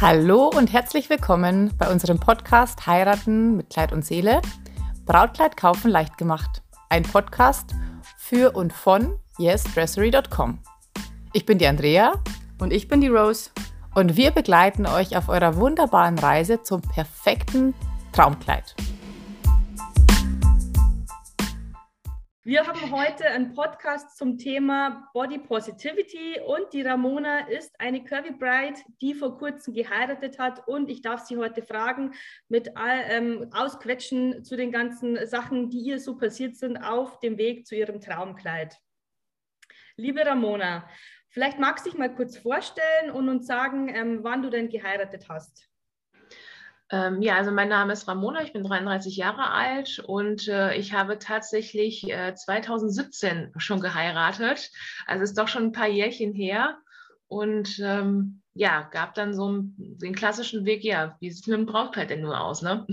Hallo und herzlich willkommen bei unserem Podcast Heiraten mit Kleid und Seele. Brautkleid kaufen leicht gemacht. Ein Podcast für und von yesdressery.com. Ich bin die Andrea. Und ich bin die Rose. Und wir begleiten euch auf eurer wunderbaren Reise zum perfekten Traumkleid. Wir haben heute einen Podcast zum Thema Body Positivity und die Ramona ist eine Curvy Bride, die vor kurzem geheiratet hat und ich darf sie heute fragen mit ähm, Ausquetschen zu den ganzen Sachen, die ihr so passiert sind auf dem Weg zu ihrem Traumkleid. Liebe Ramona, vielleicht magst du dich mal kurz vorstellen und uns sagen, ähm, wann du denn geheiratet hast. Ähm, ja, also mein Name ist Ramona, ich bin 33 Jahre alt und äh, ich habe tatsächlich äh, 2017 schon geheiratet. Also ist doch schon ein paar Jährchen her. Und ähm, ja, gab dann so den klassischen Weg, ja, wie sieht es mit dem Brautkleid denn nur aus, ne?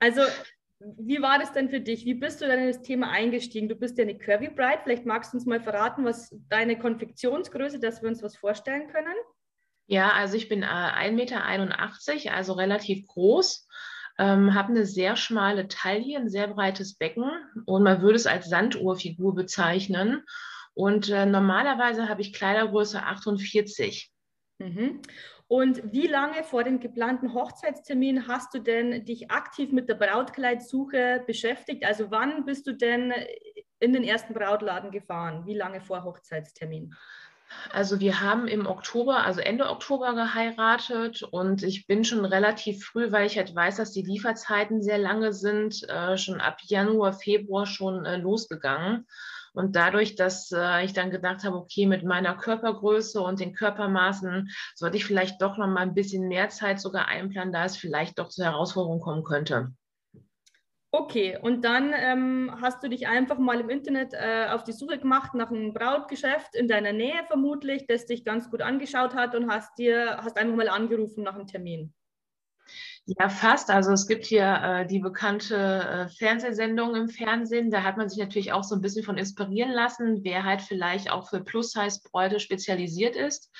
Also, wie war das denn für dich? Wie bist du denn in das Thema eingestiegen? Du bist ja eine Curvy Bride. Vielleicht magst du uns mal verraten, was deine Konfektionsgröße, dass wir uns was vorstellen können? Ja, also ich bin äh, 1,81 Meter, also relativ groß, ähm, habe eine sehr schmale Taille, ein sehr breites Becken und man würde es als Sanduhrfigur bezeichnen. Und äh, normalerweise habe ich Kleidergröße 48. Mhm. Und wie lange vor dem geplanten Hochzeitstermin hast du denn dich aktiv mit der Brautkleidsuche beschäftigt? Also wann bist du denn in den ersten Brautladen gefahren? Wie lange vor Hochzeitstermin? Also wir haben im Oktober, also Ende Oktober geheiratet und ich bin schon relativ früh, weil ich halt weiß, dass die Lieferzeiten sehr lange sind, äh, schon ab Januar, Februar schon äh, losgegangen. Und dadurch, dass äh, ich dann gedacht habe, okay, mit meiner Körpergröße und den Körpermaßen sollte ich vielleicht doch noch mal ein bisschen mehr Zeit sogar einplanen, da es vielleicht doch zur Herausforderung kommen könnte. Okay, und dann ähm, hast du dich einfach mal im Internet äh, auf die Suche gemacht nach einem Brautgeschäft in deiner Nähe vermutlich, das dich ganz gut angeschaut hat und hast dir hast einfach mal angerufen nach einem Termin. Ja, fast. Also es gibt hier äh, die bekannte äh, Fernsehsendung im Fernsehen. Da hat man sich natürlich auch so ein bisschen von inspirieren lassen, wer halt vielleicht auch für Plus-Size-Bräute spezialisiert ist.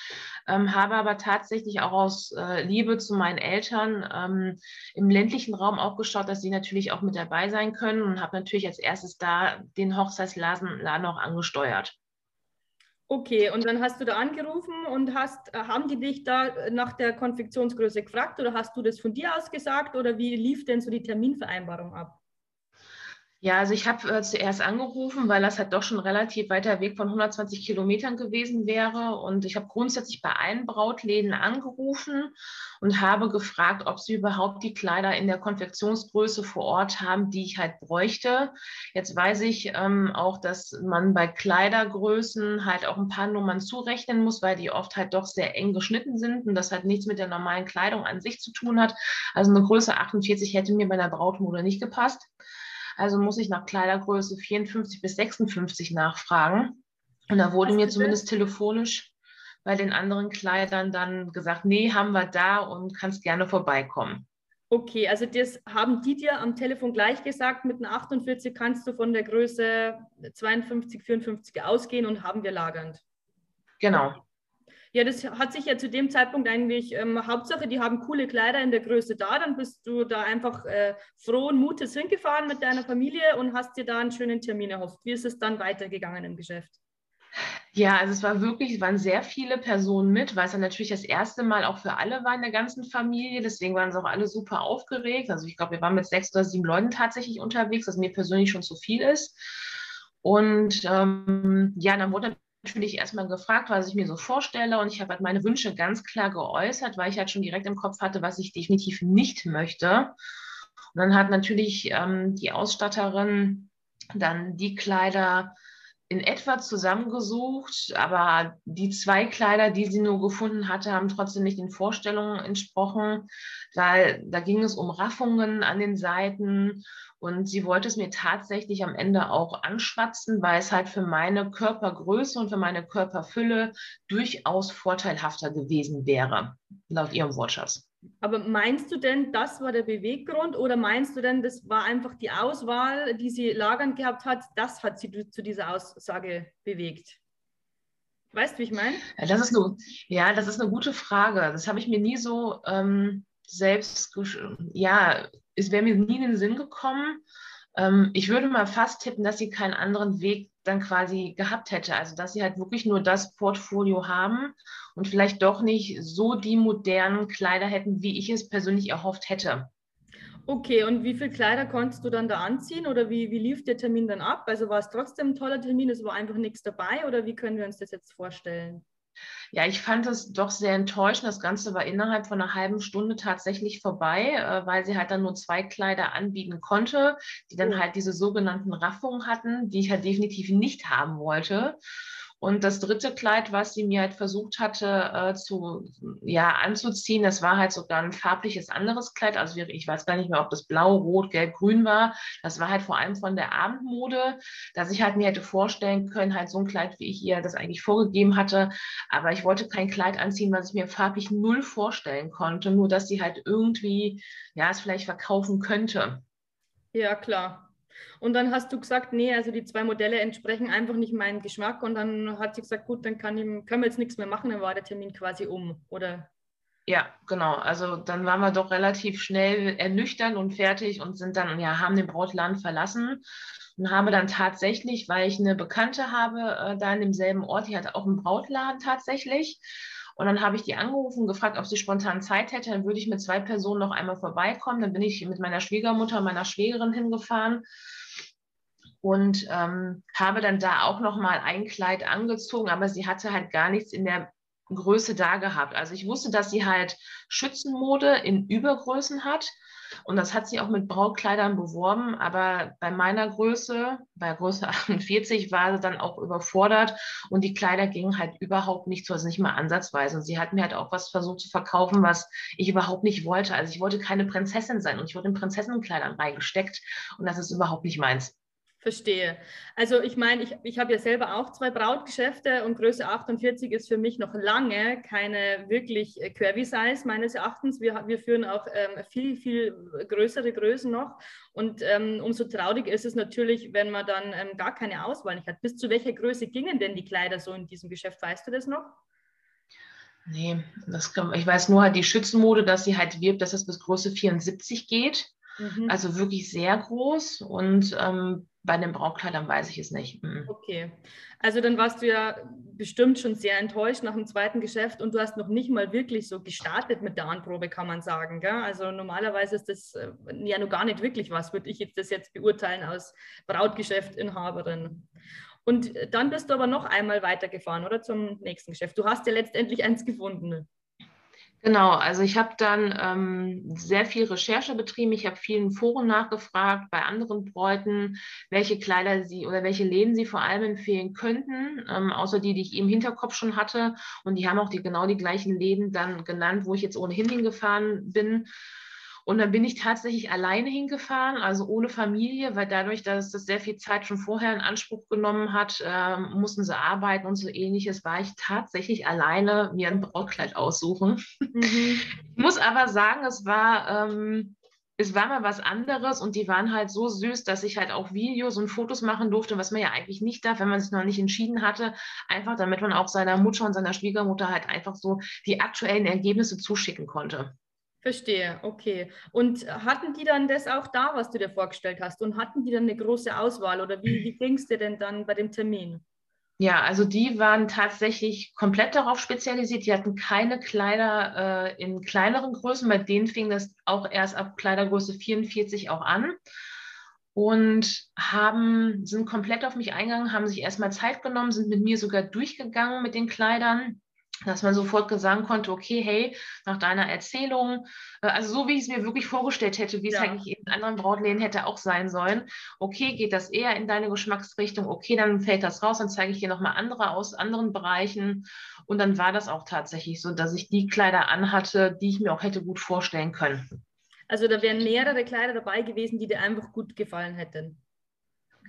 Ähm, habe aber tatsächlich auch aus äh, Liebe zu meinen Eltern ähm, im ländlichen Raum auch geschaut, dass sie natürlich auch mit dabei sein können und habe natürlich als erstes da den Hochzeitsladen auch angesteuert. Okay, und dann hast du da angerufen und hast, äh, haben die dich da nach der Konfektionsgröße gefragt oder hast du das von dir aus gesagt oder wie lief denn so die Terminvereinbarung ab? Ja, also ich habe äh, zuerst angerufen, weil das halt doch schon relativ weiter Weg von 120 Kilometern gewesen wäre. Und ich habe grundsätzlich bei allen Brautläden angerufen und habe gefragt, ob sie überhaupt die Kleider in der Konfektionsgröße vor Ort haben, die ich halt bräuchte. Jetzt weiß ich ähm, auch, dass man bei Kleidergrößen halt auch ein paar Nummern zurechnen muss, weil die oft halt doch sehr eng geschnitten sind und das halt nichts mit der normalen Kleidung an sich zu tun hat. Also eine Größe 48 hätte mir bei der Brautmode nicht gepasst. Also muss ich nach Kleidergröße 54 bis 56 nachfragen. Und da wurde mir zumindest telefonisch bei den anderen Kleidern dann gesagt, nee, haben wir da und kannst gerne vorbeikommen. Okay, also das haben die dir am Telefon gleich gesagt, mit einer 48 kannst du von der Größe 52, 54 ausgehen und haben wir lagernd. Genau. Ja, das hat sich ja zu dem Zeitpunkt eigentlich, ähm, Hauptsache, die haben coole Kleider in der Größe da, dann bist du da einfach äh, frohen Mutes hingefahren mit deiner Familie und hast dir da einen schönen Termin erhofft. Wie ist es dann weitergegangen im Geschäft? Ja, also es war wirklich, es waren sehr viele Personen mit, weil es dann natürlich das erste Mal auch für alle war in der ganzen Familie. Deswegen waren sie auch alle super aufgeregt. Also ich glaube, wir waren mit sechs oder sieben Leuten tatsächlich unterwegs, was mir persönlich schon zu viel ist. Und ähm, ja, dann wurde natürlich erstmal gefragt, was ich mir so vorstelle und ich habe halt meine Wünsche ganz klar geäußert, weil ich halt schon direkt im Kopf hatte, was ich definitiv nicht möchte. Und dann hat natürlich ähm, die Ausstatterin dann die Kleider in etwa zusammengesucht, aber die zwei Kleider, die sie nur gefunden hatte, haben trotzdem nicht den Vorstellungen entsprochen, weil da ging es um Raffungen an den Seiten und sie wollte es mir tatsächlich am Ende auch anschwatzen, weil es halt für meine Körpergröße und für meine Körperfülle durchaus vorteilhafter gewesen wäre, laut ihrem Wortschatz. Aber meinst du denn, das war der Beweggrund oder meinst du denn, das war einfach die Auswahl, die sie lagernd gehabt hat, das hat sie zu dieser Aussage bewegt? Weißt du, wie ich meine? Ja, das ist eine, ja, das ist eine gute Frage. Das habe ich mir nie so ähm, selbst, ja, es wäre mir nie in den Sinn gekommen. Ähm, ich würde mal fast tippen, dass sie keinen anderen Weg dann quasi gehabt hätte. Also dass sie halt wirklich nur das Portfolio haben und vielleicht doch nicht so die modernen Kleider hätten, wie ich es persönlich erhofft hätte. Okay, und wie viele Kleider konntest du dann da anziehen oder wie, wie lief der Termin dann ab? Also war es trotzdem ein toller Termin, es war einfach nichts dabei oder wie können wir uns das jetzt vorstellen? Ja, ich fand es doch sehr enttäuschend. Das Ganze war innerhalb von einer halben Stunde tatsächlich vorbei, äh, weil sie halt dann nur zwei Kleider anbieten konnte, die dann halt diese sogenannten Raffungen hatten, die ich halt definitiv nicht haben wollte. Und das dritte Kleid, was sie mir halt versucht hatte äh, zu, ja, anzuziehen, das war halt sogar ein farbliches anderes Kleid. Also ich weiß gar nicht mehr, ob das blau, rot, gelb, grün war. Das war halt vor allem von der Abendmode, dass ich halt mir hätte vorstellen können, halt so ein Kleid, wie ich ihr das eigentlich vorgegeben hatte. Aber ich wollte kein Kleid anziehen, was ich mir farblich null vorstellen konnte. Nur, dass sie halt irgendwie, ja, es vielleicht verkaufen könnte. Ja, klar. Und dann hast du gesagt, nee, also die zwei Modelle entsprechen einfach nicht meinem Geschmack. Und dann hat sie gesagt, gut, dann kann ich, können wir jetzt nichts mehr machen, dann war der Termin quasi um, oder? Ja, genau. Also dann waren wir doch relativ schnell ernüchtert und fertig und sind dann, ja, haben den Brautladen verlassen und habe dann tatsächlich, weil ich eine Bekannte habe, äh, da in demselben Ort, die hatte auch einen Brautladen tatsächlich. Und dann habe ich die angerufen und gefragt, ob sie spontan Zeit hätte. Dann würde ich mit zwei Personen noch einmal vorbeikommen. Dann bin ich mit meiner Schwiegermutter und meiner Schwägerin hingefahren und ähm, habe dann da auch noch mal ein Kleid angezogen, aber sie hatte halt gar nichts in der Größe da gehabt. Also ich wusste, dass sie halt Schützenmode in Übergrößen hat und das hat sie auch mit Brautkleidern beworben, aber bei meiner Größe, bei Größe 48, war sie dann auch überfordert und die Kleider gingen halt überhaupt nicht so, also nicht mal ansatzweise. Und sie hat mir halt auch was versucht zu verkaufen, was ich überhaupt nicht wollte. Also ich wollte keine Prinzessin sein und ich wurde in Prinzessinnenkleidern reingesteckt und das ist überhaupt nicht meins. Verstehe. Also ich meine, ich, ich habe ja selber auch zwei Brautgeschäfte und Größe 48 ist für mich noch lange keine wirklich äh, Curvy-Size meines Erachtens. Wir, wir führen auch ähm, viel, viel größere Größen noch. Und ähm, umso traurig ist es natürlich, wenn man dann ähm, gar keine Auswahl nicht hat. Bis zu welcher Größe gingen denn die Kleider so in diesem Geschäft? Weißt du das noch? Nee, das kann, ich weiß nur halt die Schützenmode, dass sie halt wirbt, dass es bis Größe 74 geht. Mhm. Also wirklich sehr groß. Und ähm, bei den Brautkleidern weiß ich es nicht. Mhm. Okay. Also dann warst du ja bestimmt schon sehr enttäuscht nach dem zweiten Geschäft und du hast noch nicht mal wirklich so gestartet mit der Anprobe, kann man sagen. Gell? Also normalerweise ist das äh, ja noch gar nicht wirklich was, würde ich jetzt das jetzt beurteilen als Brautgeschäftinhaberin. Und dann bist du aber noch einmal weitergefahren, oder zum nächsten Geschäft. Du hast ja letztendlich eins gefunden. Genau, also ich habe dann ähm, sehr viel Recherche betrieben. Ich habe vielen Foren nachgefragt bei anderen Bräuten, welche Kleider sie oder welche Läden sie vor allem empfehlen könnten, ähm, außer die, die ich im Hinterkopf schon hatte. Und die haben auch die, genau die gleichen Läden dann genannt, wo ich jetzt ohnehin hingefahren bin. Und dann bin ich tatsächlich alleine hingefahren, also ohne Familie, weil dadurch, dass das sehr viel Zeit schon vorher in Anspruch genommen hat, äh, mussten sie arbeiten und so ähnliches, war ich tatsächlich alleine mir ein Brautkleid aussuchen. Mhm. Ich muss aber sagen, es war, ähm, es war mal was anderes und die waren halt so süß, dass ich halt auch Videos und Fotos machen durfte, was man ja eigentlich nicht darf, wenn man sich noch nicht entschieden hatte, einfach damit man auch seiner Mutter und seiner Schwiegermutter halt einfach so die aktuellen Ergebnisse zuschicken konnte. Verstehe, okay. Und hatten die dann das auch da, was du dir vorgestellt hast? Und hatten die dann eine große Auswahl oder wie, wie ging es dir denn dann bei dem Termin? Ja, also die waren tatsächlich komplett darauf spezialisiert. Die hatten keine Kleider äh, in kleineren Größen. Bei denen fing das auch erst ab Kleidergröße 44 auch an. Und haben, sind komplett auf mich eingegangen, haben sich erstmal Zeit genommen, sind mit mir sogar durchgegangen mit den Kleidern dass man sofort sagen konnte, okay, hey, nach deiner Erzählung, äh, also so wie ich es mir wirklich vorgestellt hätte, wie ja. es eigentlich in anderen Brautläden hätte auch sein sollen, okay, geht das eher in deine Geschmacksrichtung, okay, dann fällt das raus, dann zeige ich dir nochmal andere aus anderen Bereichen und dann war das auch tatsächlich so, dass ich die Kleider anhatte, die ich mir auch hätte gut vorstellen können. Also da wären mehrere Kleider dabei gewesen, die dir einfach gut gefallen hätten.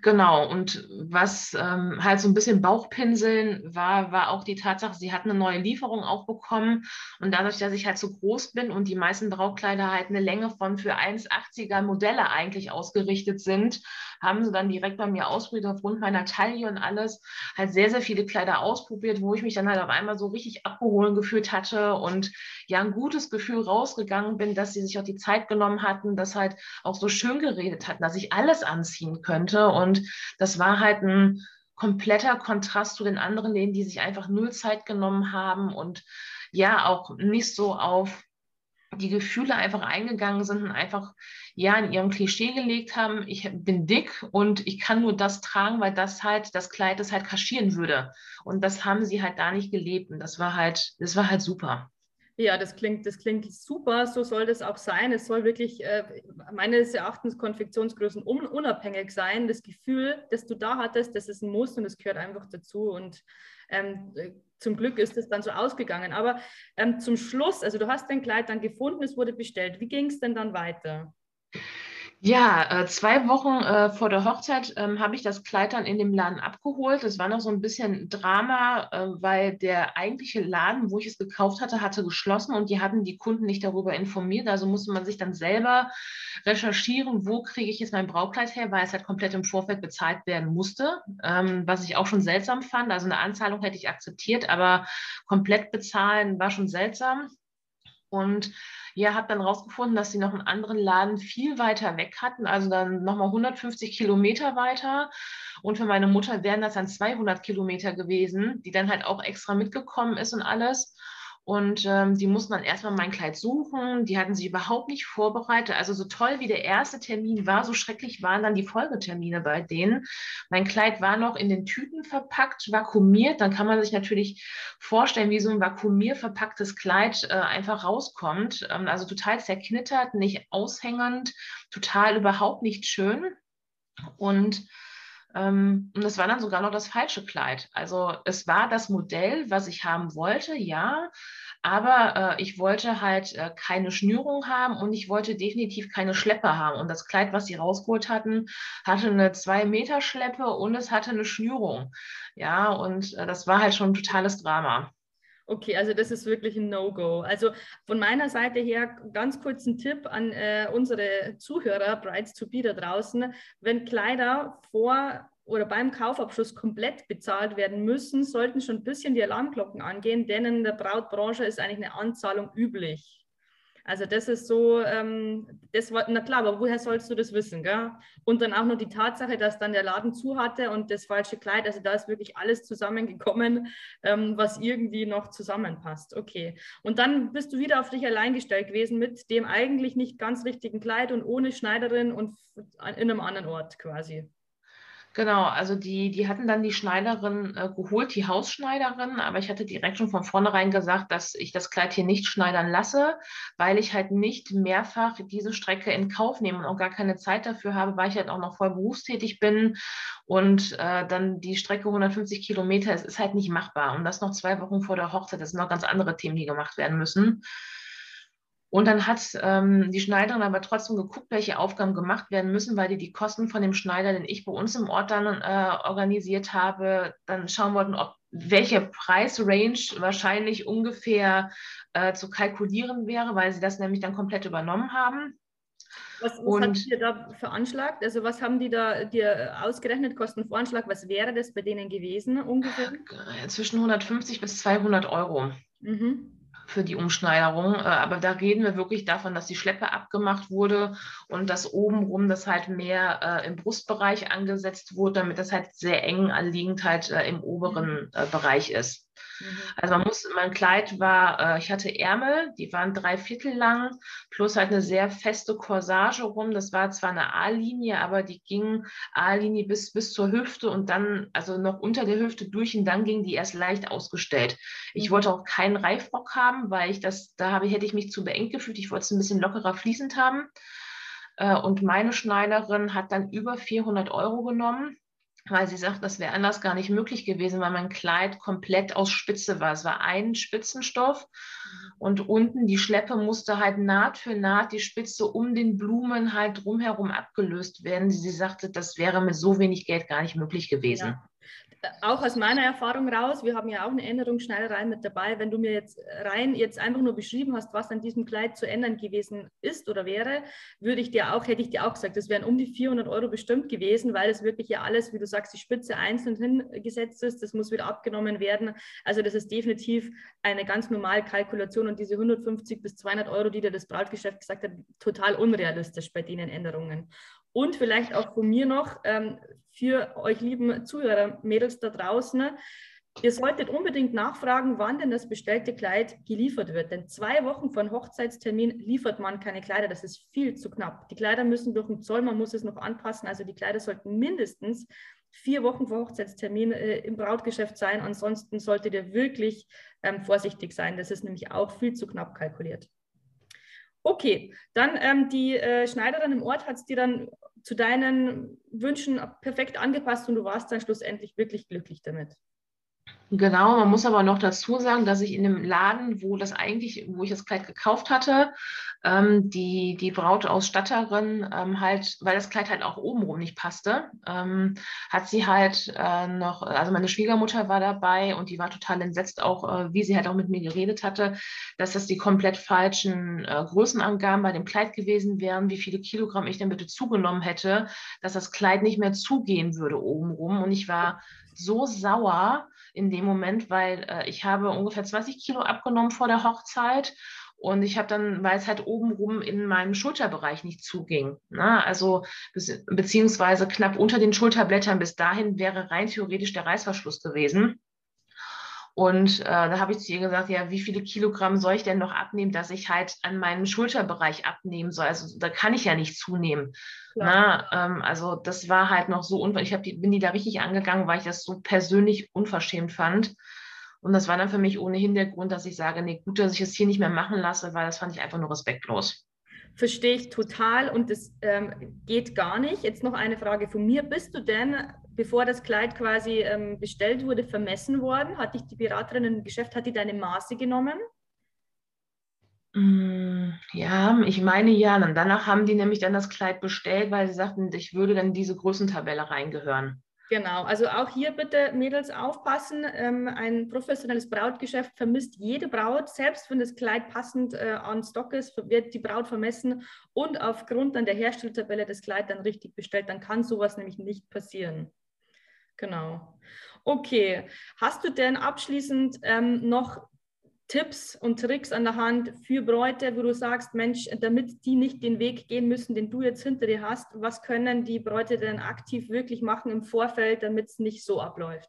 Genau, und was ähm, halt so ein bisschen Bauchpinseln war, war auch die Tatsache, sie hat eine neue Lieferung auch bekommen. Und dadurch, dass ich halt so groß bin und die meisten Brautkleider halt eine Länge von für 1,80er Modelle eigentlich ausgerichtet sind, haben sie dann direkt bei mir ausprobiert, aufgrund meiner Taille und alles, halt sehr, sehr viele Kleider ausprobiert, wo ich mich dann halt auf einmal so richtig abgeholt gefühlt hatte und ja, ein gutes Gefühl rausgegangen bin, dass sie sich auch die Zeit genommen hatten, das halt auch so schön geredet hatten, dass ich alles anziehen könnte. Und das war halt ein kompletter Kontrast zu den anderen Läden, die sich einfach null Zeit genommen haben und ja auch nicht so auf die Gefühle einfach eingegangen sind und einfach ja in ihrem Klischee gelegt haben, ich bin dick und ich kann nur das tragen, weil das halt das Kleid das halt kaschieren würde. Und das haben sie halt da nicht gelebt und das war halt, das war halt super. Ja, das klingt, das klingt super, so soll das auch sein. Es soll wirklich äh, meines Erachtens Konfektionsgrößen un unabhängig sein. Das Gefühl, das du da hattest, das ist ein Muss und es gehört einfach dazu. Und ähm, zum Glück ist es dann so ausgegangen. Aber ähm, zum Schluss, also du hast dein Kleid dann gefunden, es wurde bestellt. Wie ging es denn dann weiter? Ja, äh, zwei Wochen äh, vor der Hochzeit ähm, habe ich das Kleid dann in dem Laden abgeholt. Es war noch so ein bisschen Drama, äh, weil der eigentliche Laden, wo ich es gekauft hatte, hatte geschlossen und die hatten die Kunden nicht darüber informiert. Also musste man sich dann selber recherchieren, wo kriege ich jetzt mein Braukleid her, weil es halt komplett im Vorfeld bezahlt werden musste, ähm, was ich auch schon seltsam fand. Also eine Anzahlung hätte ich akzeptiert, aber komplett bezahlen war schon seltsam. Und ja, habe dann rausgefunden, dass sie noch einen anderen Laden viel weiter weg hatten, also dann nochmal 150 Kilometer weiter. Und für meine Mutter wären das dann 200 Kilometer gewesen, die dann halt auch extra mitgekommen ist und alles. Und ähm, die mussten dann erstmal mein Kleid suchen. Die hatten sich überhaupt nicht vorbereitet. Also so toll wie der erste Termin war, so schrecklich waren dann die Folgetermine bei denen. Mein Kleid war noch in den Tüten verpackt, vakuumiert. Dann kann man sich natürlich vorstellen, wie so ein vakuumier verpacktes Kleid äh, einfach rauskommt. Ähm, also total zerknittert, nicht aushängend, total überhaupt nicht schön. Und und es war dann sogar noch das falsche Kleid. Also es war das Modell, was ich haben wollte, ja, aber äh, ich wollte halt äh, keine Schnürung haben und ich wollte definitiv keine Schleppe haben. Und das Kleid, was sie rausgeholt hatten, hatte eine zwei Meter Schleppe und es hatte eine Schnürung. Ja, und äh, das war halt schon ein totales Drama. Okay, also das ist wirklich ein No-Go. Also von meiner Seite her ganz kurz ein Tipp an äh, unsere Zuhörer, Brides to Be da draußen. Wenn Kleider vor oder beim Kaufabschluss komplett bezahlt werden müssen, sollten schon ein bisschen die Alarmglocken angehen, denn in der Brautbranche ist eigentlich eine Anzahlung üblich. Also das ist so, ähm, das war, na klar, aber woher sollst du das wissen, gell? Und dann auch noch die Tatsache, dass dann der Laden zu hatte und das falsche Kleid, also da ist wirklich alles zusammengekommen, ähm, was irgendwie noch zusammenpasst. Okay. Und dann bist du wieder auf dich allein gestellt gewesen mit dem eigentlich nicht ganz richtigen Kleid und ohne Schneiderin und in einem anderen Ort quasi. Genau, also die, die hatten dann die Schneiderin äh, geholt, die Hausschneiderin, aber ich hatte direkt schon von vornherein gesagt, dass ich das Kleid hier nicht schneidern lasse, weil ich halt nicht mehrfach diese Strecke in Kauf nehme und auch gar keine Zeit dafür habe, weil ich halt auch noch voll berufstätig bin und äh, dann die Strecke 150 Kilometer, es ist halt nicht machbar und das noch zwei Wochen vor der Hochzeit, das sind noch ganz andere Themen, die gemacht werden müssen. Und dann hat ähm, die Schneiderin aber trotzdem geguckt, welche Aufgaben gemacht werden müssen, weil die die Kosten von dem Schneider, den ich bei uns im Ort dann äh, organisiert habe, dann schauen wollten, ob welche Preisrange wahrscheinlich ungefähr äh, zu kalkulieren wäre, weil sie das nämlich dann komplett übernommen haben. Was, was und, ihr da veranschlagt? Also was haben die da dir ausgerechnet, Kostenvoranschlag? Was wäre das bei denen gewesen ungefähr? Zwischen 150 bis 200 Euro. Mhm für die Umschneiderung. Äh, aber da reden wir wirklich davon, dass die Schleppe abgemacht wurde und dass obenrum das halt mehr äh, im Brustbereich angesetzt wurde, damit das halt sehr eng anliegend halt äh, im oberen äh, Bereich ist. Mhm. Also man muss, mein Kleid war, äh, ich hatte Ärmel, die waren drei Viertel lang, plus halt eine sehr feste Corsage rum. Das war zwar eine A-Linie, aber die ging A-Linie bis, bis zur Hüfte und dann, also noch unter der Hüfte durch und dann ging die erst leicht ausgestellt. Ich mhm. wollte auch keinen Reifrock haben, weil ich das, da habe, hätte ich mich zu beengt gefühlt. Ich wollte es ein bisschen lockerer fließend haben. Äh, und meine Schneiderin hat dann über 400 Euro genommen weil sie sagt, das wäre anders gar nicht möglich gewesen, weil mein Kleid komplett aus Spitze war. Es war ein Spitzenstoff Und unten die Schleppe musste halt Naht für Naht die Spitze um den Blumen halt drumherum abgelöst werden. Sie sagte, das wäre mit so wenig Geld gar nicht möglich gewesen. Ja auch aus meiner Erfahrung raus, wir haben ja auch eine Änderungsschneiderei mit dabei. Wenn du mir jetzt rein jetzt einfach nur beschrieben hast, was an diesem Kleid zu ändern gewesen ist oder wäre, würde ich dir auch, hätte ich dir auch gesagt, das wären um die 400 Euro bestimmt gewesen, weil es wirklich ja alles, wie du sagst, die Spitze einzeln hingesetzt ist. Das muss wieder abgenommen werden. Also das ist definitiv eine ganz normale Kalkulation und diese 150 bis 200 Euro, die dir das Brautgeschäft gesagt hat, total unrealistisch bei denen Änderungen. Und vielleicht auch von mir noch ähm, für euch lieben Zuhörer, Mädels da draußen, Ihr solltet unbedingt nachfragen, wann denn das bestellte Kleid geliefert wird. Denn zwei Wochen vor Hochzeitstermin liefert man keine Kleider. Das ist viel zu knapp. Die Kleider müssen durch den Zoll, man muss es noch anpassen. Also die Kleider sollten mindestens vier Wochen vor Hochzeitstermin äh, im Brautgeschäft sein. Ansonsten solltet ihr wirklich ähm, vorsichtig sein. Das ist nämlich auch viel zu knapp kalkuliert. Okay, dann ähm, die äh, Schneiderin im Ort hat es dir dann zu deinen Wünschen perfekt angepasst und du warst dann schlussendlich wirklich glücklich damit. Genau, man muss aber noch dazu sagen, dass ich in dem Laden, wo das eigentlich, wo ich das Kleid gekauft hatte, ähm, die, die Brautausstatterin ähm, halt, weil das Kleid halt auch obenrum nicht passte, ähm, hat sie halt äh, noch, also meine Schwiegermutter war dabei und die war total entsetzt, auch äh, wie sie halt auch mit mir geredet hatte, dass das die komplett falschen äh, Größenangaben bei dem Kleid gewesen wären, wie viele Kilogramm ich denn bitte zugenommen hätte, dass das Kleid nicht mehr zugehen würde obenrum. Und ich war so sauer in dem Moment, weil äh, ich habe ungefähr 20 Kilo abgenommen vor der Hochzeit und ich habe dann, weil es halt obenrum in meinem Schulterbereich nicht zuging. Ne? Also beziehungsweise knapp unter den Schulterblättern bis dahin wäre rein theoretisch der Reißverschluss gewesen. Und äh, da habe ich zu ihr gesagt, ja, wie viele Kilogramm soll ich denn noch abnehmen, dass ich halt an meinem Schulterbereich abnehmen soll? Also da kann ich ja nicht zunehmen. Na, ähm, also das war halt noch so, ich hab die, bin die da richtig angegangen, weil ich das so persönlich unverschämt fand. Und das war dann für mich ohnehin der Grund, dass ich sage, nee, gut, dass ich es hier nicht mehr machen lasse, weil das fand ich einfach nur respektlos. Verstehe ich total und das ähm, geht gar nicht. Jetzt noch eine Frage von mir. Bist du denn, bevor das Kleid quasi ähm, bestellt wurde, vermessen worden? Hat dich die Beraterin im Geschäft, hat die deine Maße genommen? Mm, ja, ich meine ja. Und danach haben die nämlich dann das Kleid bestellt, weil sie sagten, ich würde dann diese Größentabelle reingehören. Genau, also auch hier bitte Mädels aufpassen. Ähm, ein professionelles Brautgeschäft vermisst jede Braut, selbst wenn das Kleid passend äh, an Stock ist, wird die Braut vermessen und aufgrund dann der Herstelltabelle das Kleid dann richtig bestellt. Dann kann sowas nämlich nicht passieren. Genau. Okay, hast du denn abschließend ähm, noch Tipps und Tricks an der Hand für Bräute, wo du sagst, Mensch, damit die nicht den Weg gehen müssen, den du jetzt hinter dir hast, was können die Bräute denn aktiv wirklich machen im Vorfeld, damit es nicht so abläuft?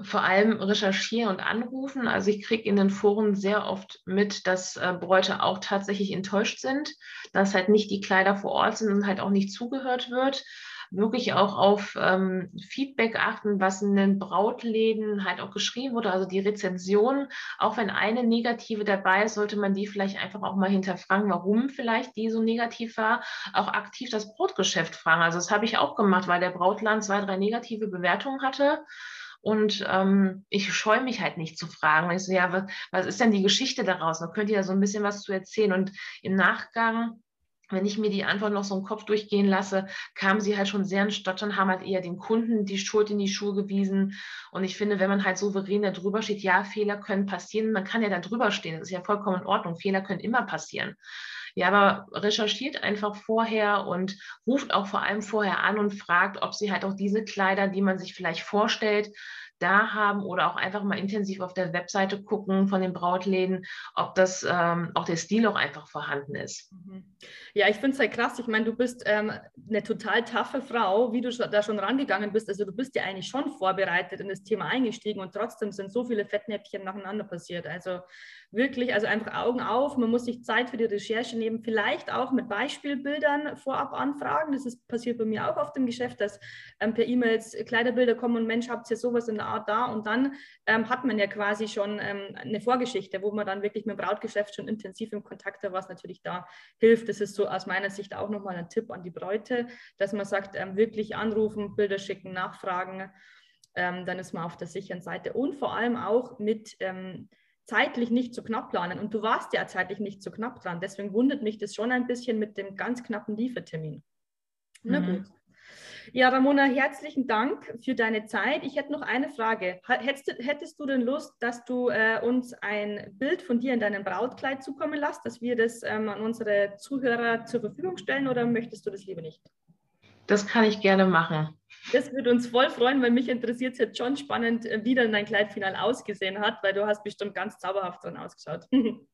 Vor allem recherchieren und anrufen. Also ich kriege in den Foren sehr oft mit, dass äh, Bräute auch tatsächlich enttäuscht sind, dass halt nicht die Kleider vor Ort sind und halt auch nicht zugehört wird wirklich auch auf ähm, Feedback achten, was in den Brautläden halt auch geschrieben wurde, also die Rezension. Auch wenn eine negative dabei ist, sollte man die vielleicht einfach auch mal hinterfragen, warum vielleicht die so negativ war. Auch aktiv das Brotgeschäft fragen. Also das habe ich auch gemacht, weil der Brautland zwei, drei negative Bewertungen hatte. Und ähm, ich scheue mich halt nicht zu fragen. Ich so, ja, was, was ist denn die Geschichte daraus? Da könnt ihr ja so ein bisschen was zu erzählen. Und im Nachgang wenn ich mir die Antwort noch so im Kopf durchgehen lasse, kamen sie halt schon sehr in Stottern, haben halt eher den Kunden die Schuld in die Schuhe gewiesen. Und ich finde, wenn man halt souverän da drüber steht, ja, Fehler können passieren, man kann ja da drüber stehen, das ist ja vollkommen in Ordnung, Fehler können immer passieren. Ja, aber recherchiert einfach vorher und ruft auch vor allem vorher an und fragt, ob sie halt auch diese Kleider, die man sich vielleicht vorstellt, da haben oder auch einfach mal intensiv auf der Webseite gucken von den Brautläden, ob das ähm, auch der Stil auch einfach vorhanden ist. Mhm. Ja, ich finde es halt krass. Ich meine, du bist ähm, eine total taffe Frau, wie du da schon rangegangen bist. Also du bist ja eigentlich schon vorbereitet in das Thema eingestiegen und trotzdem sind so viele Fettnäpfchen nacheinander passiert. Also wirklich, also einfach Augen auf. Man muss sich Zeit für die Recherche nehmen, vielleicht auch mit Beispielbildern vorab anfragen. Das ist passiert bei mir auch auf dem Geschäft, dass ähm, per E-Mails Kleiderbilder kommen und Mensch, habt ihr sowas in der Art da? Und dann ähm, hat man ja quasi schon ähm, eine Vorgeschichte, wo man dann wirklich mit dem Brautgeschäft schon intensiv im Kontakt war, was natürlich da hilft. Das ist so aus meiner Sicht auch nochmal ein Tipp an die Bräute, dass man sagt, ähm, wirklich anrufen, Bilder schicken, nachfragen. Ähm, dann ist man auf der sicheren Seite und vor allem auch mit ähm, zeitlich nicht so knapp planen. Und du warst ja zeitlich nicht so knapp dran. Deswegen wundert mich das schon ein bisschen mit dem ganz knappen Liefertermin. Na mhm. gut. Ja, Ramona, herzlichen Dank für deine Zeit. Ich hätte noch eine Frage. Hättest du, hättest du denn Lust, dass du äh, uns ein Bild von dir in deinem Brautkleid zukommen lässt, dass wir das ähm, an unsere Zuhörer zur Verfügung stellen oder möchtest du das lieber nicht? Das kann ich gerne machen. Das würde uns voll freuen, weil mich interessiert es jetzt schon spannend, äh, wie dann dein Kleid final ausgesehen hat, weil du hast bestimmt ganz zauberhaft dran ausgeschaut.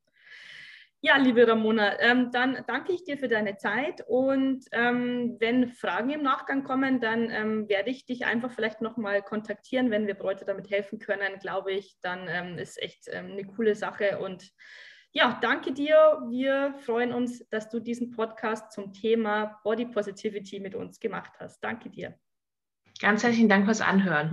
ja, liebe Ramona, ähm, dann danke ich dir für deine Zeit und ähm, wenn Fragen im Nachgang kommen, dann ähm, werde ich dich einfach vielleicht nochmal kontaktieren, wenn wir Bräute damit helfen können, glaube ich, dann ähm, ist echt ähm, eine coole Sache und ja, danke dir. Wir freuen uns, dass du diesen Podcast zum Thema Body Positivity mit uns gemacht hast. Danke dir. Ganz herzlichen Dank fürs Anhören.